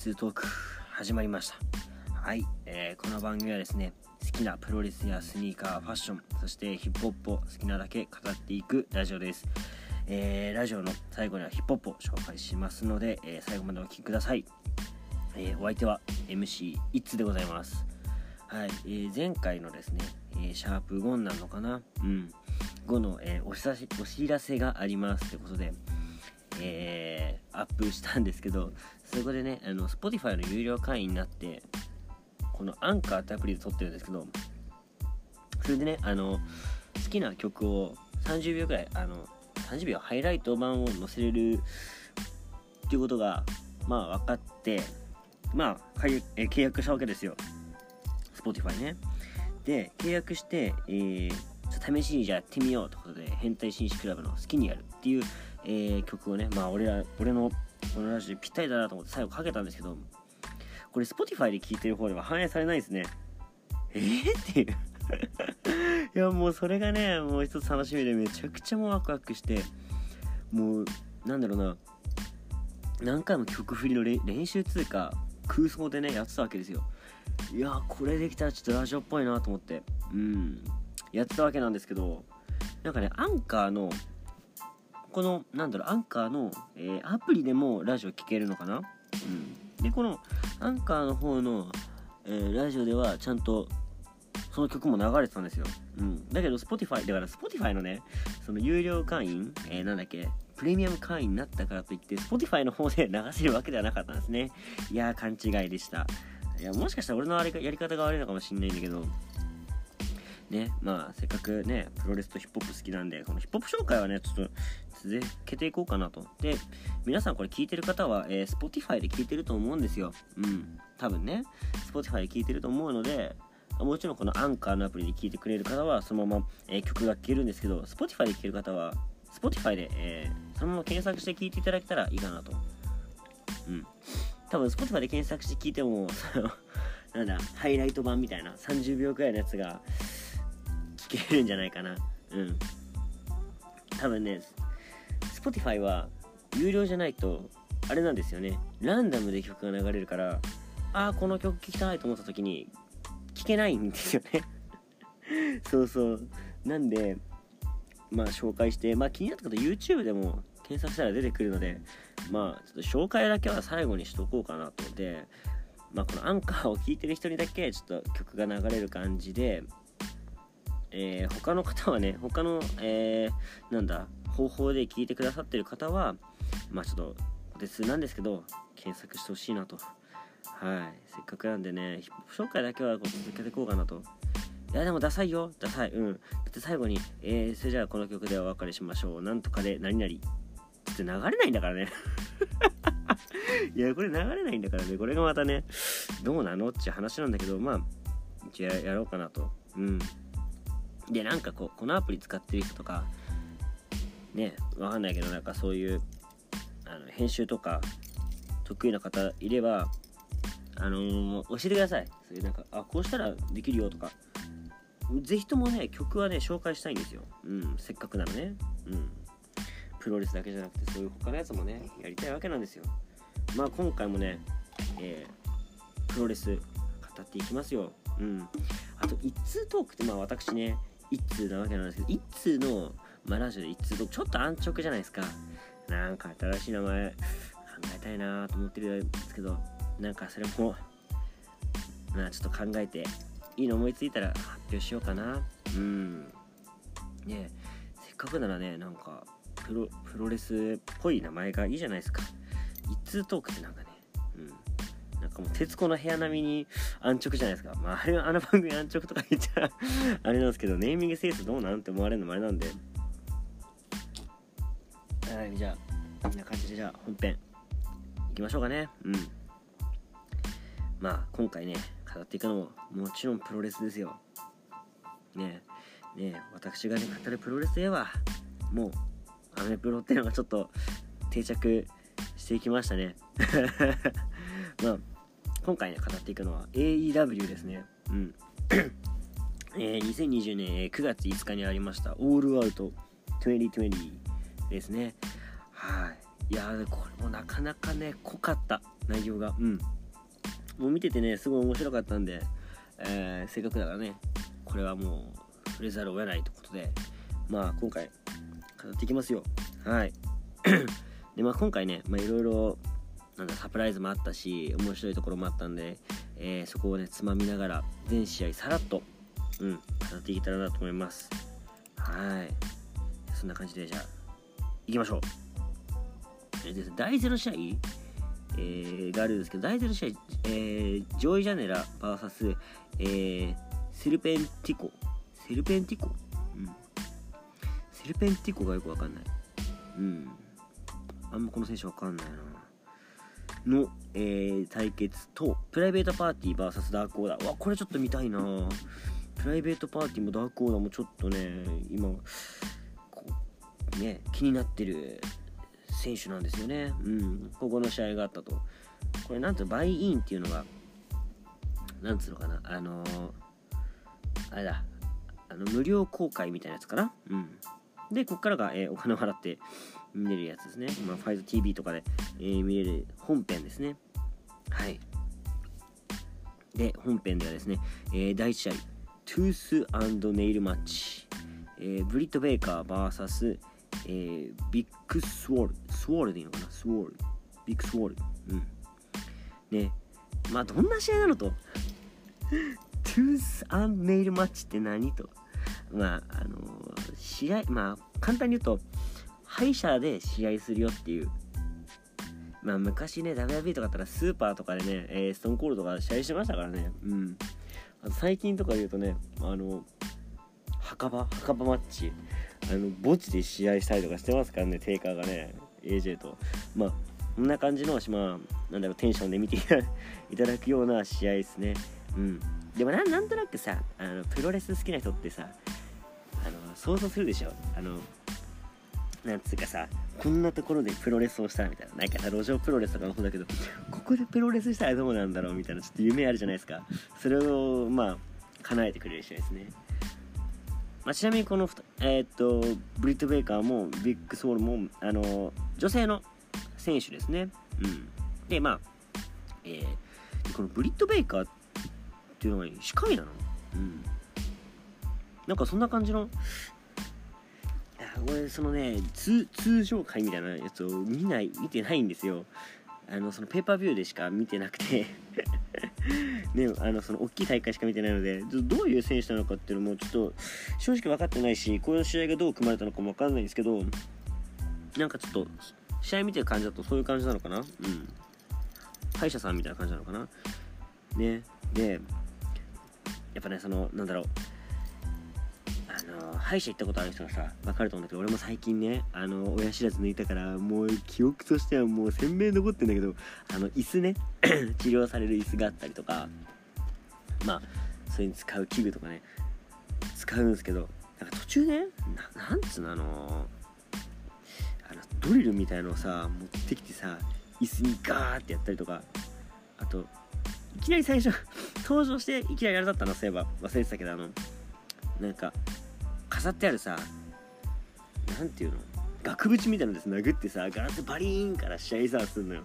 通トーク始まりました。はい、えーこの番組はですね好きなプロレスやスニーカーファッションそしてヒップホップを好きなだけ語っていくラジオです、えーラジオの最後にはヒップホップを紹介しますので、えー最後までお聴きください、えお相手は MC イッツでございます。はい、えー前回のですね、えシャープ5なのかな？うん。5の、えお知らせお知らせがありますということでえーアップしたんですけどそこでねあの Spotify の有料会員になってこのアンカーってアプリで撮ってるんですけどそれでねあの好きな曲を30秒くらいあの30秒ハイライト版を載せれるっていうことがまあ分かってまあ解え契約したわけですよ。Spotify ね。で契約して、えー試しにじゃあやってみようということで変態紳士クラブの好きにやるっていう、えー曲をねまあ俺ら俺のこのラジオぴったりだなと思って最後かけたんですけどこれ Spotify で聴いてる方では反映されないですね。えー、っていう。いやもうそれがねもう一つ楽しみでめちゃくちゃもうワクワクしてもうなんだろうな。何回も曲振りの練習つうか空想でねやってたわけですよ。いやこれできたらちょっとラジオっぽいなと思って。うん。やってたわけなんですけどなんかねアンカーのこのなんだろうアンカーの、えーアプリでもラジオ聴けるのかな？うん。でこのアンカーの方の、えーラジオではちゃんとその曲も流れてたんですよ、うん、だけど Spotify だから Spotify のねその有料会員、えーなんだっけプレミアム会員になったからといって Spotify の方で流せるわけではなかったんですね。いやー勘違いでした。いやもしかしたら俺のあれがやり方が悪いのかもしんないんだけどねまあせっかくねプロレスとヒップホップ好きなんでこのヒップホップ紹介はねちょっと続けていこうかなと。で皆さんこれ聞いてる方は、えー Spotify で聞いてると思うんですよ。うん多分ね Spotify で聞いてると思うのでもちろんこのアンカーのアプリで聞いてくれる方はそのまま、えー曲が聴けるんですけど Spotify で聴ける方は Spotify で、えーそのまま検索して聞いていただけたらいいかなと。うん。多分 Spotify で検索して聞いてもその なんだハイライト版みたいな30秒くらいのやつがけるんじゃないかな。うん。多分ね Spotify は有料じゃないとあれなんですよね。ランダムで曲が流れるからああこの曲聴きたいと思った時に聴けないんですよね。そうそう。なんでまあ紹介してまあ気になった方 YouTube でも検索したら出てくるのでまあちょっと紹介だけは最後にしとこうかなと思ってまあこのアンカーを聴いてる人にだけちょっと曲が流れる感じでえー他の方はね 他の、えーなんだ方法で聞いてくださってる方はまあちょっとお手数なんですけど検索してほしいなと。はい。せっかくなんでねヒップホップ紹介だけはこう続けていこうかなと。いやでもダサいよ。ダサい。うん。だって最後に「えー、それじゃあこの曲でお別れしましょう。なんとかで何々」って流れないんだからね。いやこれ流れないんだからね。これがまたねどうなのって話なんだけどまあ一応やろうかなと。うん。でなんかこうこのアプリ使ってる人とかねわかんないけどなんかそういうあの編集とか得意な方いればあのー教えてください。そういうなんかあこうしたらできるよとか。ぜひともね曲はね紹介したいんですよ。うんせっかくならね。うん。プロレスだけじゃなくてそういう他のやつもねやりたいわけなんですよ。まあ今回もね、えープロレス語っていきますよ。うん。あと一通トークってまあ私ね一通なわけなんですけど一通の、まあ、ラジオで一通トークちょっと安直じゃないですか。なんか新しい名前考えたいなと思ってるんですけどなんかそれもまあちょっと考えていいの思いついたら発表しようかな。うん。ねせっかくならねなんかプロプロレスっぽい名前がいいじゃないですか。一通トークってなんかねんかもう徹子の部屋並みに安直じゃないですか。まああれはあの番組安直とか言っちゃ あれなんですけどネーミングセンスどうなんて思われるのもあれなんで。はいじゃあこんな感じでじゃあ本編いきましょうかね。うん。まあ今回ね語っていくのももちろんプロレスですよ。ねえねえ私がね語るプロレスではもうアメプロっていうのがちょっと定着していきましたね。まあ今回ね語っていくのは AEW ですね。うん。えー2020年9月5日にありましたオールアウト2020ですね。はい。いやこれもなかなかね濃かった内容が。うん。もう見ててねすごい面白かったんで、えー、せっかくだからねこれはもう触れざるを得ないということでまあ今回語っていきますよ。はい。でまあ今回ねいろいろなんだサプライズもあったし面白いところもあったんで、えー、そこをねつまみながら全試合さらっとうん語っていけたらなと思いますはいそんな感じでじゃあ行きましょうえで第0試合？えー、があるんですけど、第0試合、えー、ジョイ・ジャネラ VS、えー、セルペンティコ。セルペンティコ？うん。セルペンティコがよくわかんない。うん。あんまこの選手わかんないな。の、えー、対決と、プライベートパーティー VS ダークオーダー。わ、これちょっと見たいなプライベートパーティーもダークオーダーもちょっとね、今、こ、ね、気になってる選手なんですよね。うん、ここの試合があったと。これなんとバイインっていうのが、なんつうのかな、あのー、あれだ、あの無料公開みたいなやつかな。うん。で、こっからが、えー、お金を払って見れるやつですね。まあ、ファイズ TV とかで、えー、見れる本編ですね。はい。で、本編ではですね、えー、第1試合、トゥースネイルマッチ、えー、ブリット・ベイカー VS、えー、ビッグスウォール、スウォールでいいのかな？スウォール。ビッグスウォール。うん。ね。まあ、どんな試合なのと。トゥースネイルマッチって何と。まあ、あのー、試合、まあ、簡単に言うと、歯医者で試合するよっていう。まあ、昔ね、WB とかだったらスーパーとかでね、えー、ストーンコールドとか試合してましたからね。うん。最近とか言うとね、あの、墓場墓場マッチ。あの墓地で試合したりとかしてますからねテイカーがね AJ とまあこんな感じの、まあ、なんだろうテンションで見て いただくような試合ですねうんでもなんとなくさあのプロレス好きな人ってさあの想像するでしょ？あのなんつうかさこんなところでプロレスをしたらみたいな。なんかさ路上プロレスとかもそうだけどここでプロレスしたらどうなんだろうみたいなちょっと夢あるじゃないですか。それをまあ叶えてくれる人ですね。まあ、ちなみにこのえー、っとブリット・ベイカーもビッグソウルもあの女性の選手ですね。うん、でまあ、えー、このブリット・ベイカーっていうのは歯科医なの、うん、なんかそんな感じの俺そのね通常回みたいなやつを見ない見てないんですよ。あのそのペーパービューでしか見てなくて。ね、あのその大きい大会しか見てないのでどういう選手なのかっていうのもちょっと正直分かってないしこういう試合がどう組まれたのかも分かんないんですけどなんかちょっと試合見てる感じだとそういう感じなのかな？うん。歯医者さんみたいな感じなのかな？ね。でやっぱねそのなんだろう。歯医者行ったことある人がさ分かると思うんだけど俺も最近ねあの親知らず抜いたからもう記憶としてはもう鮮明に残ってんだけどあの椅子ね 治療される椅子があったりとかまあそれに使う器具とかね使うんですけどなんか途中ねなんつうのあのあのドリルみたいのをさ持ってきてさ椅子にガーってやったりとかあといきなり最初登場していきなりあれだったのそういえば忘れてたけどあのなんか飾ってあるさ何ていうの？額縁みたいなのです殴ってさガラスバリーンから試合さすんのよ。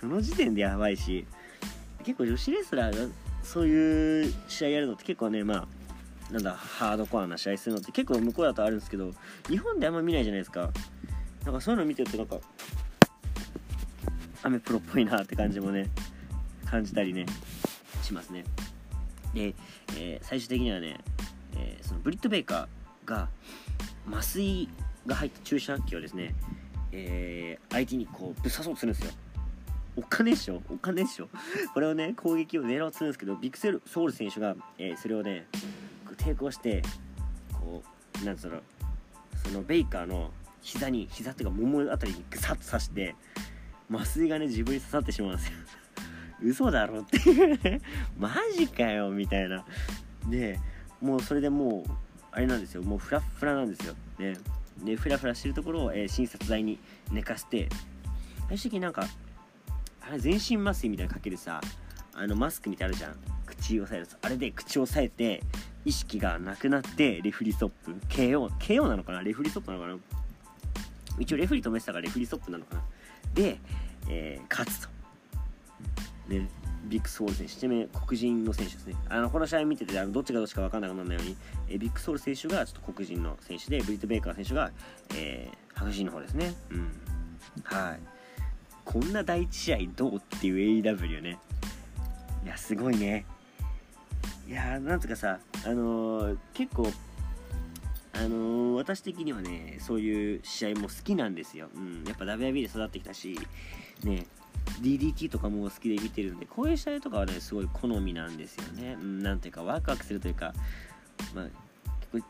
その時点でやばいし結構女子レスラーがそういう試合やるのって結構ねまあなんだハードコアな試合するのって結構向こうだとあるんですけど日本であんま見ないじゃないですか。なんかそういうの見てるとなんかアメプロっぽいなって感じもね感じたりねしますね。で、えー、最終的にはね、えー、そのブリット・ベイカーが麻酔が入った注射器をですね、えー、相手にこうぶっ刺そうとするんですよ。お金っしょ？お金っしょ？これをね攻撃を狙おうとするんですけどビッグセルソウル選手が、えー、それをね抵抗してこうなんつうのそのベイカーの膝に膝っていうかももあたりにグサッと刺して麻酔がね自分に刺さってしまうんですよ。嘘だろっていうね。マジかよみたいな。でもうそれでもうあれなんですよ。もうフラフラなんですよ。ねでフラフラしてるところを、えー、診察台に寝かせて最終的になんかあれ全身麻酔みたいなかけるさあのマスクみたいなあるじゃん。口を押さえるあれで口を押さえて意識がなくなってレフリーストップ。KO, KO なのかな？レフリーストップなのかな？一応レフリー止めてたからレフリーストップなのかな？で、えー、勝つと。ねビッグソール選手、ちなみに黒人の選手ですね。あのこの試合見ててあのどっちがどっちか分かんなくならないように、えビッグソール選手がちょっと黒人の選手で、ブリット・ベイカー選手が、えー、白人の方ですね。うん。はい。こんな第一試合どうっていう AEW ね。いや、すごいね。いやーなんつうかさ、あのー、結構、あのー、私的にはね、そういう試合も好きなんですよ。うん。やっぱ WIB で育ってきたし、ね、DDT とかも好きで見てるんで、こういう試合とかはね、すごい好みなんですよね。うん、なんていうか、ワクワクするというか、まあ、結構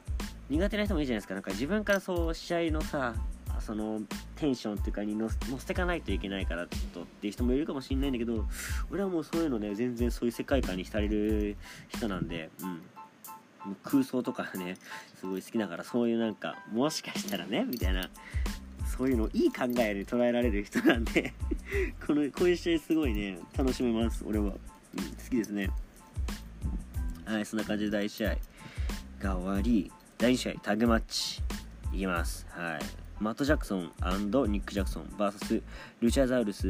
苦手な人もいいじゃないですか。なんか自分からそう試合のさ、そのテンションっていうかに乗せてかないといけないからちょっとっていう人もいるかもしれないんだけど俺はもうそういうのね全然そういう世界観に浸れる人なんで、うん、空想とかねすごい好きだからそういうなんかもしかしたらねみたいなそういうのいい考えで捉えられる人なんで このこういう試合すごいね楽しめます。俺は、うん、好きですね。はいそんな感じで第1試合が終わり第2試合タグマッチいきます。はい。マット・ジャクソンニック・ジャクソン VS ルチャザウルス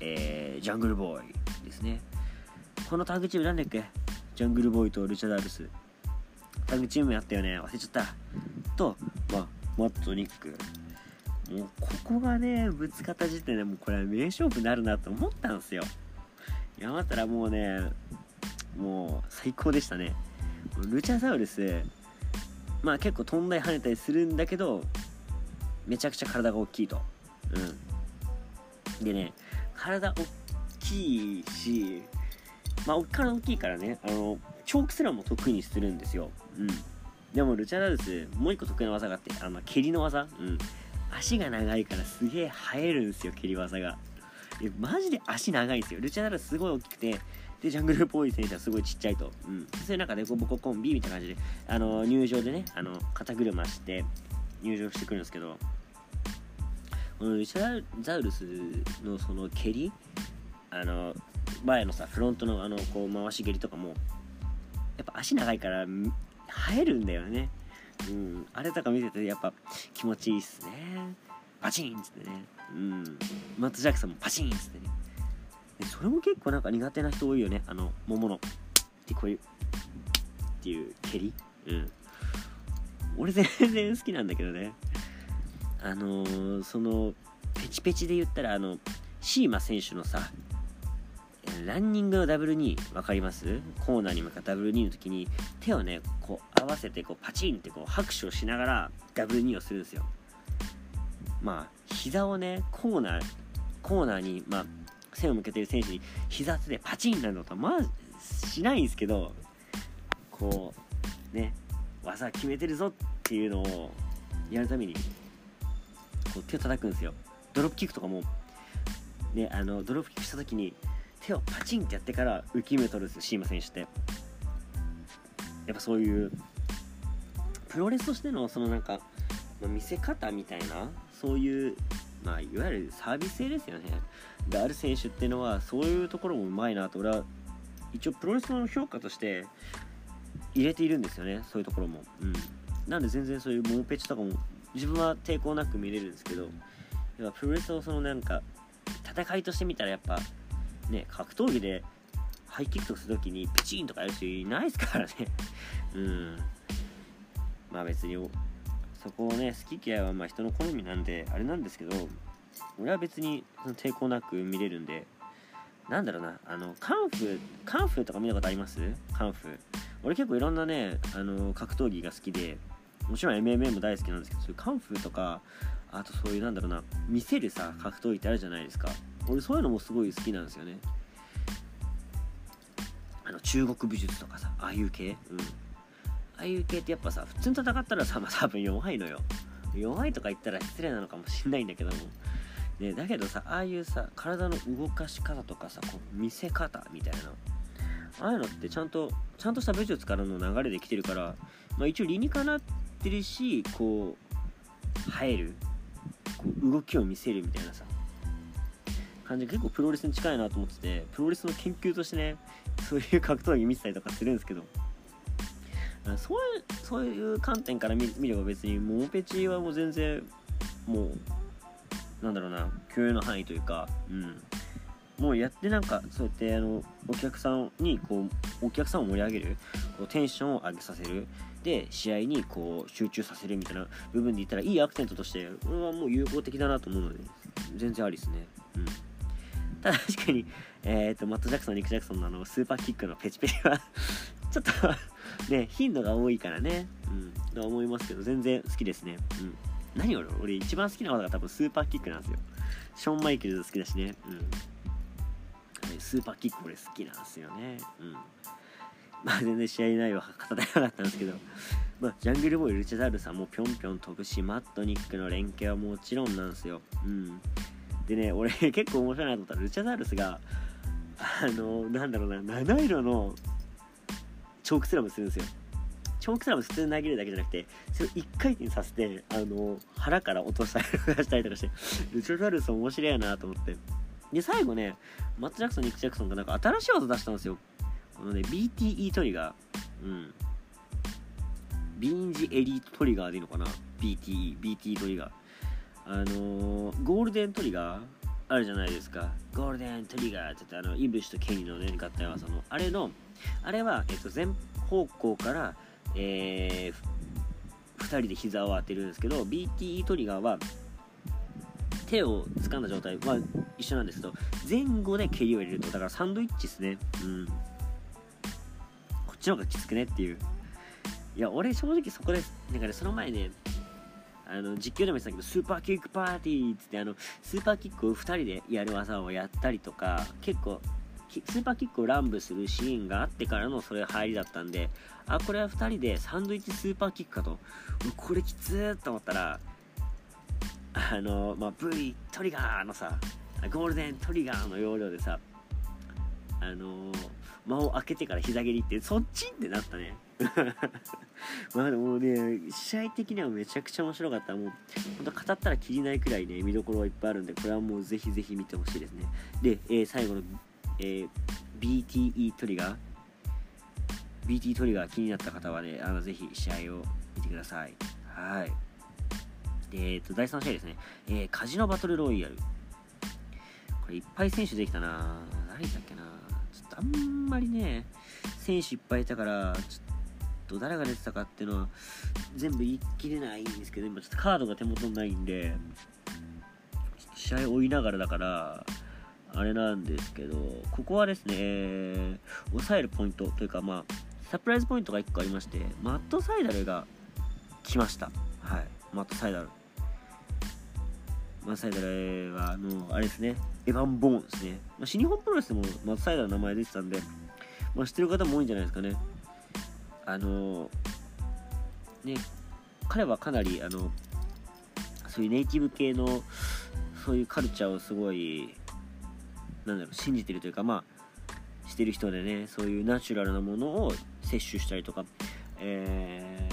えー、ジャングルボーイですね。このタグチームなんだっけ？ジャングルボーイとルチャザウルス。タグチームやったよね？忘れちゃった。と、まあ、マット・ニック。もうここがねぶつかった時点でもうこれは名勝負になるなと思ったんですよ山ったらもうねもう最高でしたねルチャザウルスまあ結構飛んだり跳ねたりするんだけどめちゃくちゃ体が大きいと。うん。でね、体大きいし、まあ、体大きいからね、あの、チョークスラムも得意にするんですよ。うん。でも、ルチャラルス、もう一個得意な技があって、あの、蹴りの技。うん。足が長いからすげえ生えるんですよ、蹴り技が。え、マジで足長いんですよ。ルチャラルすごい大きくて、で、ジャングルポーイ選手はすごいちっちゃいと。うん。そういう中で、ボココンビみたいな感じで、あの、入場でね、あの、肩車して、入場してくるんですけど、このリシャザウルスのその蹴りあの前のさフロントのあのこう回し蹴りとかもやっぱ足長いから生えるんだよねうん。あれとか見ててやっぱ気持ちいいっすね。パチンっつってね。うん。マット・ジャクソンもパチンっつってね。でそれも結構なんか苦手な人多いよね。あの桃の。ってこういうっていう蹴り。うん。俺全然好きなんだけどね。あのー、そのペチペチで言ったらあのシーマ選手のさランニングのダブル2分かります？コーナーに向かってダブル2の時に手をねこう合わせてこうパチンってこう拍手をしながらダブル2をするんですよ。まあ膝をねコーナーコーナーにまあ背を向けてる選手に膝つでパチンなるのとはまあしないんですけどこうね技決めてるぞっていうのをやるためにこう手を叩くんですよ。ドロップキックとかもねあのドロップキックした時に手をパチンってやってから浮き目取るんですよシーマ選手って。やっぱそういうプロレスとしてのそのなんか、ま、見せ方みたいなそういうまあいわゆるサービス性ですよね。がある選手っていうのはそういうところもうまいなと俺は一応プロレスの評価として入れているんですよねそういうところも。うん。なんで全然そういうモンペチとかも自分は抵抗なく見れるんですけどやっぱプロレスをそのなんか戦いとしてみたらやっぱね格闘技でハイキックする時にペチンとかやる人いないですからね。うん。まあ別にそこをね好き嫌いはま人の好みなんであれなんですけど俺は別にその抵抗なく見れるんでなんだろうなあのカンフーカンフーとか見たことあります？カンフー。俺結構いろんなねあの格闘技が好きでもちろん MMA も大好きなんですけどそういうカンフーとかあとそういうなんだろうな見せるさ格闘技ってあるじゃないですか。俺そういうのもすごい好きなんですよね。あの中国武術とかさああいう系？うん。ああいう系ってやっぱさ普通に戦ったらさまあ多分弱いのよ。弱いとか言ったら失礼なのかもしんないんだけども。ね、だけどさああいうさ体の動かし方とかさこう見せ方みたいな。ああいうのってちゃんとちゃんとした武術からの流れで来てるから、まあ、一応理にかなってるしこう生えるこう動きを見せるみたいなさ。感じが結構プロレスに近いなと思っててプロレスの研究としてねそういう格闘技見てたりとかするんですけど。そういうそういう観点から見れば別にモペチはもう全然もうなんだろうな許容の範囲というかうん。もうやってなんかそうやってあのお客さんにこうお客さんを盛り上げるこうテンションを上げさせる。で試合にこう集中させるみたいな部分で言ったらいいアクセントとしてこれはもう有効的だなと思うので全然ありですね。確かにえっ、ー、とマット・ジャクソンニック・ジャクソンのあのスーパーキックのペチペチは ちょっとね頻度が多いからねうんとは思いますけど全然好きですねうん何俺俺一番好きな技が多分スーパーキックなんですよショーン・マイケルズ好きだしねうんスーパーキック俺好きなんですよね。うん。まあ全然試合内容は語れなかったんですけど、まあ、ジャングルボーイ、ルチャザールさんもぴょんぴょん飛ぶし、マットニックの連携はもちろんなんですよ。うん。でね、俺 結構面白いなと思ったら、ルチャザールスが、あの、なんだろうな、七色のチョークスラムするんですよ。チョークスラム普通に投げるだけじゃなくて、それを1回転させて、あの、腹から落としたりとかしたりとかして、ルチャザールス面白いなと思って。で、最後ね、マット・ジャクソン、ニック・ジャクソンがなんか新しい技出したんですよ。このね、BTE トリガー。うん。ビーンジエリートトリガーでいいのかな ?BTE、BTE トリガー。あのー、ゴールデントリガーあるじゃないですか。ゴールデントリガーって言って、あの、イブシとケニーのね、合体技の、あれの、あれは、えっと、全方向から、えー、2人で膝を当てるんですけど、BTE トリガーは、手を掴んだ状態は一緒なんですけど前後で蹴りを入れるとだからサンドイッチですね。うん。こっちの方がきつくねっていう。いや俺正直そこでなんかねその前ねあの実況でも言ってたけどスーパーキックパーティーっつってあのスーパーキックを2人でやる技をやったりとか結構スーパーキックを乱舞するシーンがあってからのそれ入りだったんであこれは2人でサンドイッチスーパーキックかと。これきつーと思ったらあの、まあ、V トリガーのさ、ゴールデントリガーの要領でさ、あの間を開けてから膝蹴りって、そっち？ってなったね。まあでもね、試合的にはめちゃくちゃ面白かった。もう、ほんと語ったらきりないくらいね、見どころはいっぱいあるんで、これはもうぜひぜひ見てほしいですね。で、えー、最後の、えー、BTE トリガー？BT トリガー気になった方はね、あのぜひ試合を見てください。はい。えー、と、第3試合ですね。えー、カジノバトルロイヤル。これいっぱい選手できたな誰だっけなあんまりね、選手いっぱいいたから、ちょっと誰が出てたかっていうのは全部言い切れないんですけど、今ちょっとカードが手元にないんで、試合追いながらだから、あれなんですけど、ここはですね、えー、抑えるポイントというか、まあ、サプライズポイントが1個ありまして、マットサイダルが来ました。はい。マットサイダル。マットサイダルは、あの、あれですね、エヴァン・ボーンですね。まあ、新日本プロレスでもマッサイダルの名前出てたんで、まあ、知ってる方も多いんじゃないですかね。あの、ね、彼はかなり、あの、そういうネイティブ系の、そういうカルチャーをすごい、なんだろう、信じてるというか、まあ、してる人でね、そういうナチュラルなものを摂取したりとか、え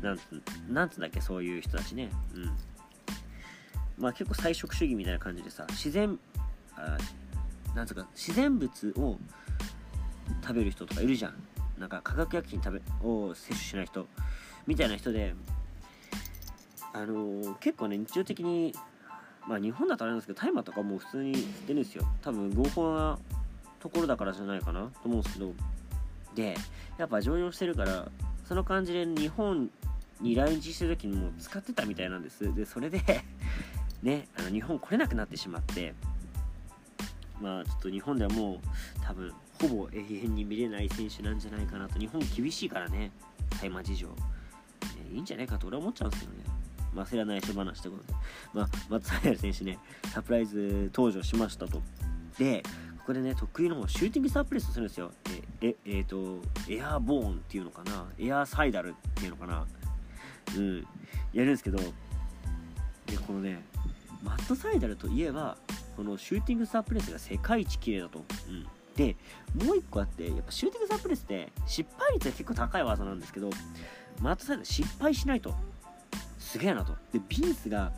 ー、なんつ、なんつうんだっけ、そういう人たちね。うん。まあ結構菜食主義みたいな感じでさ自然あなんつうか自然物を食べる人とかいるじゃん。なんか化学薬品食べを摂取しない人みたいな人であのー、結構ね日常的にまあ日本だとあれなんですけど大麻とかも普通に吸ってるんですよ。多分合法なところだからじゃないかなと思うんですけど。でやっぱ常用してるからその感じで日本に来日してる時にも使ってたみたいなんです。でそれでね、あの日本来れなくなってしまって、まあちょっと日本ではもう多分ほぼ永遠に見れない選手なんじゃないかなと、日本厳しいからね、大麻事情、ね。いいんじゃないかと俺は思っちゃうんですけどね。まあ、焦らないし話ってことで。まあ、松平選手ね、サプライズ登場しましたと。で、ここでね、得意のシューティングサープレスするんですよ。え、え、えー、と、エアーボーンっていうのかな、エアーサイダルっていうのかな。うん、やるんですけど、で、このね、マットサイダルといえばこのシューティングスタープレスが世界一綺麗だと、うん、でもう一個あってやっぱシューティングスタープレスって失敗率が結構高い技なんですけどマットサイダル失敗しないと。すげえなと。でビンスが、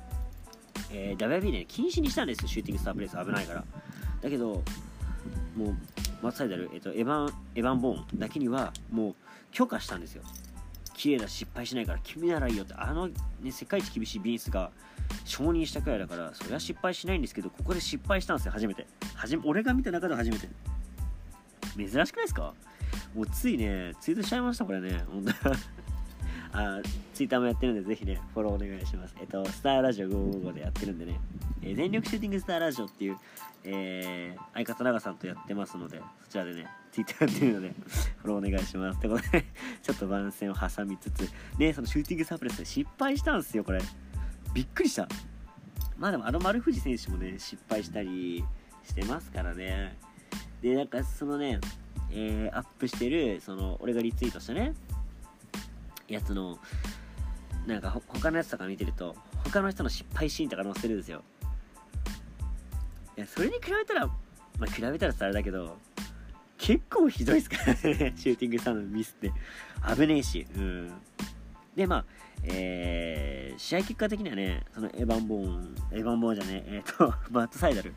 えー、WB で、禁止にしたんですよシューティングスタープレス危ないから。だけどもうマットサイダル、えーと、エヴァンエヴァン・ボーンだけにはもう許可したんですよ。綺麗だ失敗しないから君ならいいよって。あの、ね、世界一厳しいビンスが承認したくらいだからそりゃ失敗しないんですけどここで失敗したんですよ初めて。はじ俺が見た中で初めて。珍しくないですか？もうついねツイートしちゃいましたこれね。本当。あツイッターもやってるんでぜひねフォローお願いします。えっとスターラジオ555でやってるんでね、えー、全力シューティングスターラジオっていうえー、相方長さんとやってますのでそちらでねツイッターやってるのでフォローお願いしますってことでちょっと番宣を挟みつつねそのシューティングサプレスで失敗したんですよこれびっくりした。まあでもあの丸藤選手もね失敗したりしてますからね。でなんかそのねえー、アップしてるその俺がリツイートしたねやつのなんか他のやつとか見てると他の人の失敗シーンとか載せるんですよ。いやそれに比べたらまあ比べたらあれだけど結構ひどいですからね シューティングスターのミスって。危ねえしうん。でまあえー、試合結果的にはねそのエヴァン・ボーンエヴァン・ボーンじゃねええー、っ とマット・サイダル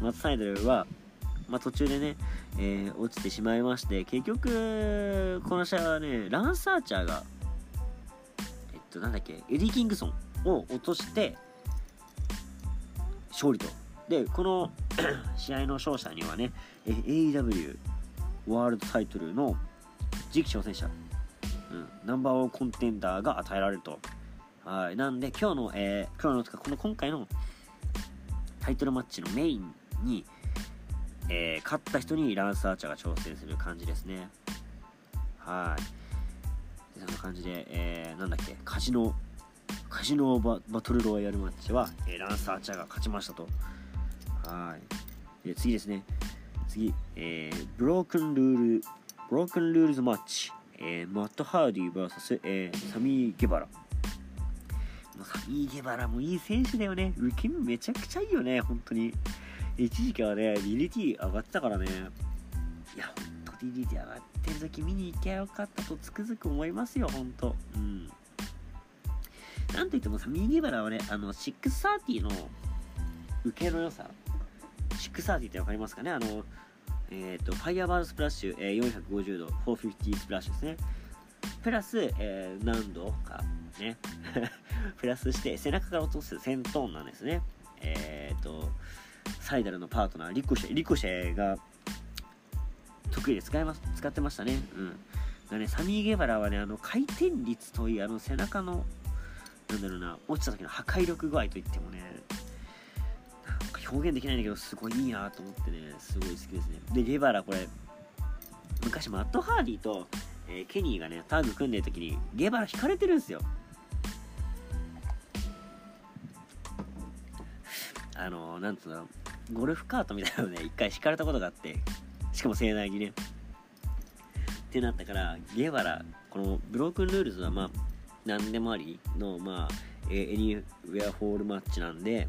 マット・サイダルはまあ、途中でね、えー、落ちてしまいまして結局この試合はねランス・アーチャーがえっとなんだっけエディ・キングストンを落として勝利と。でこの 試合の勝者にはね AEW ワールドタイトルの次期挑戦者、うん、ナンバーワンコンテンダーが与えられるとはいなんで今日の、えー、今日のかこの今回のタイトルマッチのメインにえー、勝った人にランスアーチャーが挑戦する感じですね。はい。そんな感じで、えー、なんだっけ、カジノ、カジノババトルロイヤルマッチは、えー、ランスアーチャーが勝ちましたと。はい。で、次ですね。次、えー、ブロークンルール、ブロークンルールズマッチ。えー、マット・ハーディー VS、えー、サミー・ゲバラ。サミー・ゲバラもいい選手だよね。受け身めちゃくちゃいいよね、本当に。一時期はね DDT 上がってたからねいやほんと DDT 上がってる時見に行きゃよかったとつくづく思いますよほんとうんなんといってもさ右原はねあの630の受けの良さ630って分かりますかね？あのえ、ー、とファイアバードスプラッシュ、えー、450度450スプラッシュですねプラス、えー、何度かねプラスして背中から落とす戦闘なんですねえっ、ー、とサイダルのパートナーリコシェリコシェが得意で使います使ってましたねうんだねサミー・ゲバラはねあの回転率といいあの背中のなんだろうな落ちた時の破壊力具合といってもね表現できないんだけどすごいいいなと思ってねすごい好きですね。でゲバラこれ昔マット・ハーディと、えー、ケニーがねタッグ組んでる時にゲバラ引かれてるんですよ。あのなんつうのゴルフカートみたいなのね一回敷かれたことがあってしかも盛大にね。ってなったからゲバラこのブロークンルールズはまあ何でもありのまあエニウェアフォールマッチなんで、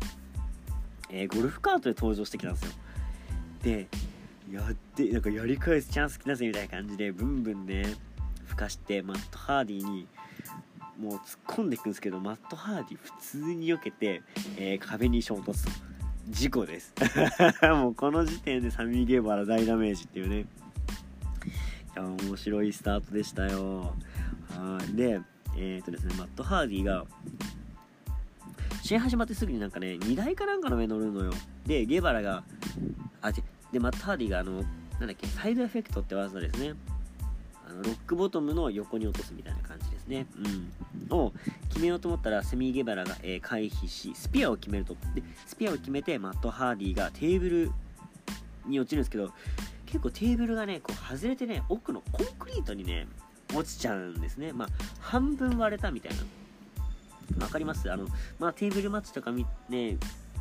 えー、ゴルフカートで登場してきたんですよ。でやってなんかやり返すチャンス来たぜみたいな感じでブンブンね吹かしてマット・ハーディにもう突っ込んでいくんですけどマット・ハーディ普通に避けて、えー、壁に衝突。と事故です。もうこの時点でサミー・ゲーバラ大ダメージっていうね。いや面白いスタートでしたよ。はい。でえっ、とですねマット・ハーディが試合始まってすぐになんかね荷台かなんかの上乗るのよ。でゲバラがあでマット・ハーディがあのなんだっけサイドエフェクトって技ですね。あのロックボトムの横に落とすみたいな感じですね、うん、を決めようと思ったらセミゲバラが、えー、回避しスピアを決めると。でスピアを決めてマット・ハーディがテーブルに落ちるんですけど結構テーブルがねこう外れてね奥のコンクリートにね落ちちゃうんですね。まあ半分割れたみたいな。わかります。あのまあテーブルマッチとか見,、ね、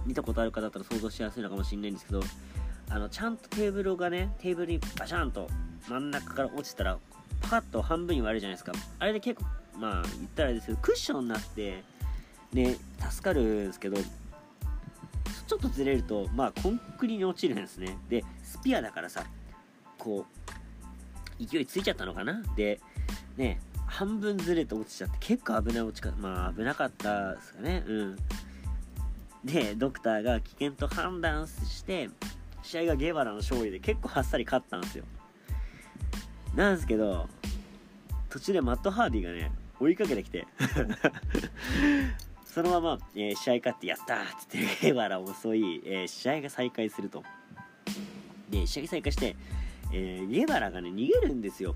見たことある方だったら想像しやすいのかもしれないんですけどあのちゃんとテーブルがねテーブルにバシャンと真ん中から落ちたらパカッと半分に割れるじゃないですか。あれで結構まあ言ったらですけどクッションになってね助かるんですけどちょっとずれるとまあコンクリに落ちるんですね。でスピアだからさこう勢いついちゃったのかな。でね半分ずれて落ちちゃって結構危ない落ち方まあ危なかったですかね。うん。でドクターが危険と判断して試合がゲバラの勝利で結構あっさり勝ったんですよ。なんですけど途中でマット・ハーディがね追いかけてきて。そのまま、えー、試合勝ってやったーっつってゲバラを襲い、えー、試合が再開すると。で試合再開して、えー、ゲバラがね逃げるんですよ。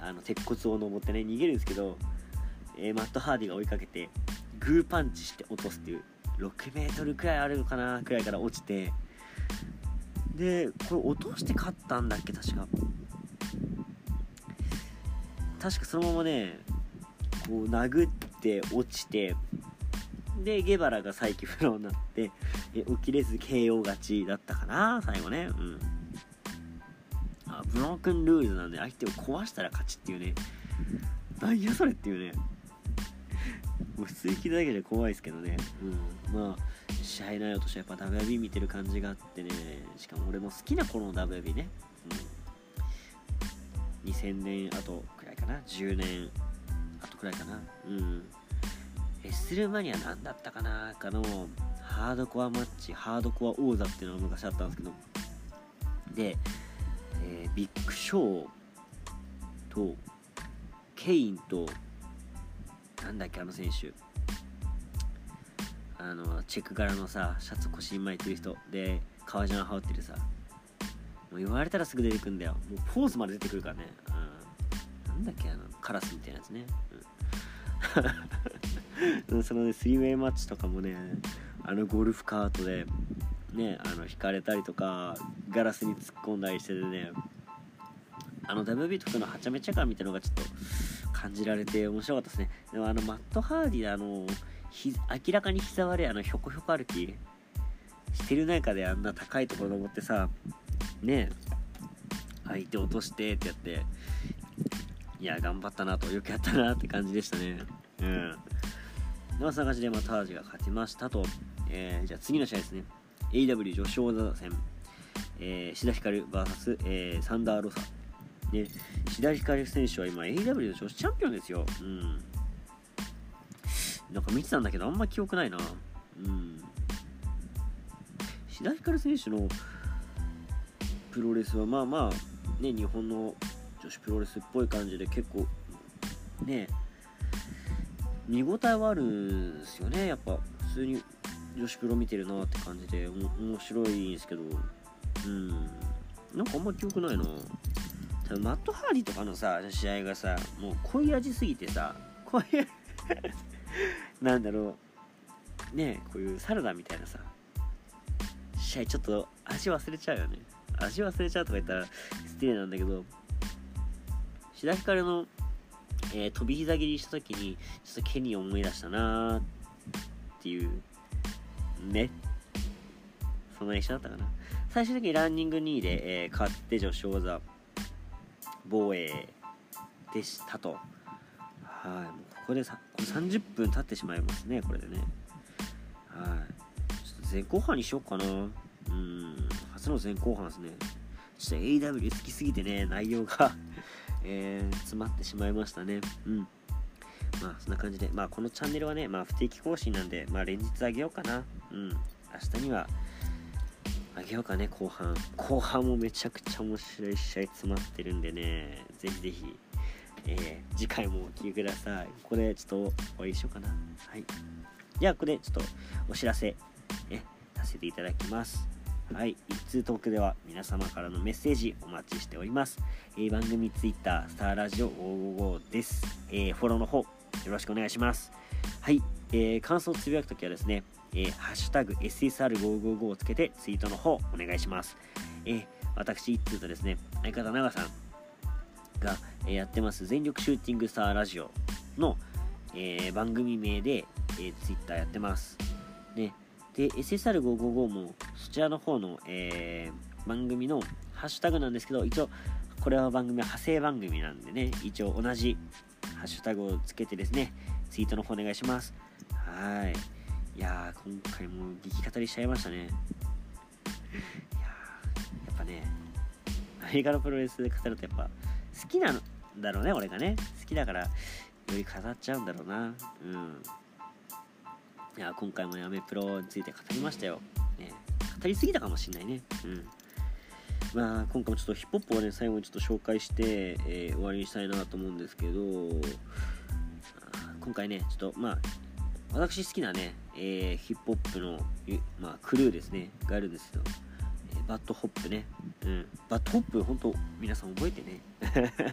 あの鉄骨を登ってね逃げるんですけど、えマット・ハーディが追いかけてグーパンチして落とすっていう6メートルくらいあるのかなくらいから落ちてでこれ落として勝ったんだっけ確か。確かそのままねこう殴って落ちてでゲバラが再起不能になってえ起きれず KO 勝ちだったかな最後ね。うん。ブロークンルールなんで相手を壊したら勝ちっていうね。何やそれっていうね。もう普通聞いただけで怖いですけどね。うん。まあ試合内容としてはやっぱ WB 見てる感じがあってね。しかも俺も好きな頃の WB ね、うん、2000年後くらいかな。10年後くらいかな。うん。レッスルマニア何だったかなかのハードコアマッチハードコア王座っていうのが昔あったんですけど。で、えー、ビッグショーとケインとなんだっけあの選手。あのチェック柄のさシャツ腰に巻いてる人。で革ジャン羽織ってるさ。もう言われたらすぐ出てくんだよ。もうポーズまで出てくるからね、うん、なんだっけあのカラスみたいなやつね、うん、そのねスリーウェイマッチとかもねあのゴルフカートでねあの引かれたりとかガラスに突っ込んだりしててねあの WB とかのはちゃめちゃ感みたいなのがちょっと感じられて面白かったですね。でもあのマット・ハーディあの明らかに膝割れあのひょこひょこ歩きしてる中であんな高いところ登ってさね相手落としてってやっていや頑張ったなとよくやったなって感じでしたね。うん。まあそんな感じでまあタージが勝ちましたと、えー、じゃあ次の試合ですね。AW 女子王座戦、えー、志田ひかる VS、えー、サンダー・ロサ。で志田ひかる選手は今 AW の女子チャンピオンですよ。うん。なんか見てたんだけどあんま記憶ないな。うん。志田ひかる選手のプロレスはまあまあね日本の女子プロレスっぽい感じで結構ね見応えはあるんですよね。やっぱ普通に女子プロ見てるなって感じで面白いんですけどうん。なんかあんま記憶ないな。マット・ハーディとかのさ試合がさもう濃い味すぎてさこういう なんだろう。ねこういうサラダみたいなさ試合ちょっと味忘れちゃうよね。味忘れちゃうとか言ったら失礼なんだけど志田ひかるの、えー、飛び膝切りした時にちょっとケニーを思い出したなーっていうね。そんな一緒だったかな。最終的にランニング2位で、えー、勝って女子王座防衛でしたと。はいもうここでさこれ30分経ってしまいますねこれでね。はい。ちょっと前後半にしようかな。うん初の前後半ですね。ちょっと AW 好きすぎてね内容が えー、詰まってしまいましたね。うん。まあそんな感じでまあこのチャンネルはねまあ不定期更新なんでまあ連日あげようかな。うん。明日にはあげようかね後半。後半もめちゃくちゃ面白い試合詰まってるんでね。ぜひぜひえー、次回もお聴きください。ここでちょっと終わりにしようかな。はい。じゃあここでちょっとお知らせえさせていただきます。はい、一通トークでは皆様からのメッセージお待ちしております。えー、番組 Twitter、スターラジオ555です。えー、フォローの方、よろしくお願いします。はい、えー、感想をつぶやくときはですね、えー、ハッシュタグ SSR555 をつけてツイートの方お願いします。えー、私、一通とですね、相方長さんが、えやってます全力シューティングスターラジオの、えー、番組名で、えー、Twitter やってます。ね、で、SSR555 もそちらの方の、えー、番組のハッシュタグなんですけど、一応、これは番組は派生番組なんでね、一応同じハッシュタグをつけてですね、ツイートの方お願いします。はい。いやー、今回も激語りしちゃいましたね。いや、やっぱね、アメリカのプロレスで語るとやっぱ好きなんだろうね、俺がね。好きだから、より語っちゃうんだろうな。うん。いや、今回もアメプロについて語りましたよ。ね、語りすぎたかもしんないね。うん。まあ、今回もちょっとヒップホップをね、最後にちょっと紹介して、えー、終わりにしたいなと思うんですけど、今回ね、ちょっとまあ、私好きなね、えー、ヒップホップの、まあ、クルーですね。があるんですけど、えー、バッドホップね、うん、バッドホップ本当皆さん覚えてね。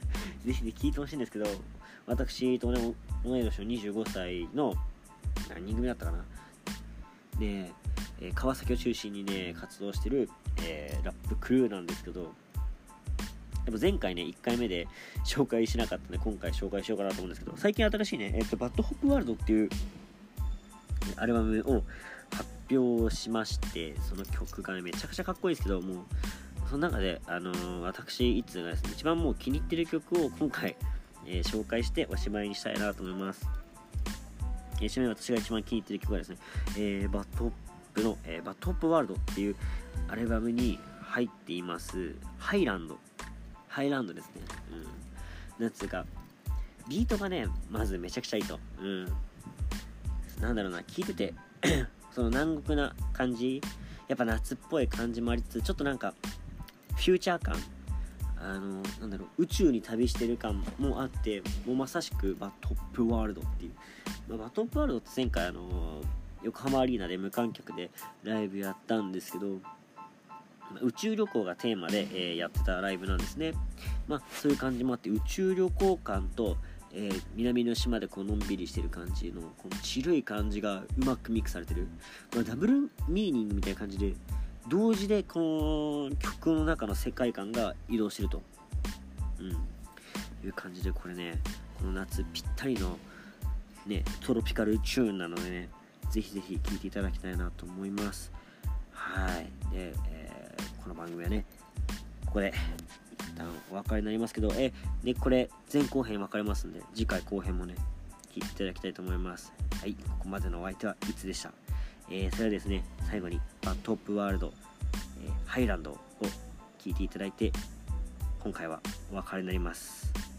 ぜひね聞いてほしいんですけど私と同い年の25歳の何人組だったかな。で、えー、川崎を中心にね活動してる、えー、ラップクルーなんですけどでも前回ね、1回目で紹介しなかったので、今回紹介しようかなと思うんですけど、最近新しいね、えっと、バッドホップワールドっていうアルバムを発表しまして、その曲がね、めちゃくちゃかっこいいですけど、もう、その中で、あのー、私、いつがですね、一番もう気に入ってる曲を今回、えー、紹介しておしまいにしたいなと思います。えー、ちなみに私が一番気に入ってる曲はですね、えー、バッドホップの、えー、バッドホップワールドっていうアルバムに入っています、ハイランド。ハイランドですね。うん。なんつうか、ビートがね、まずめちゃくちゃいいと。うん。なんだろうな、聞いてて その南国な感じ、やっぱ夏っぽい感じもありつつ、ちょっとなんか、フューチャー感、あの、なんだろう、宇宙に旅してる感もあって、もうまさしくバトップワールドっていう。まあ、バトップワールドって前回、あの、横浜アリーナで無観客でライブやったんですけど、宇宙旅行がテーマで、えー、やってたライブなんですね。まあ、そういう感じもあって、宇宙旅行感と、えー、南の島でこうのんびりしてる感じのこのちるい感じがうまくミックスされてる、まあ、ダブルミーニングみたいな感じで同時でこの曲の中の世界観が移動してると、うん、いう感じでこれねこの夏ぴったりの、ね、トロピカルチューンなのでねぜひぜひ聴いていただきたいなと思います。はい。で、えー、この番組はねここで旦お別れになりますけど、え、で、これ、前後編分かれますんで、次回後編もね、聞いていただきたいと思います。はい、ここまでのお相手はいつでした。えー、それはですね、最後に、バットップワールド、えー、ハイランドを聞いていただいて、今回はお別れになります。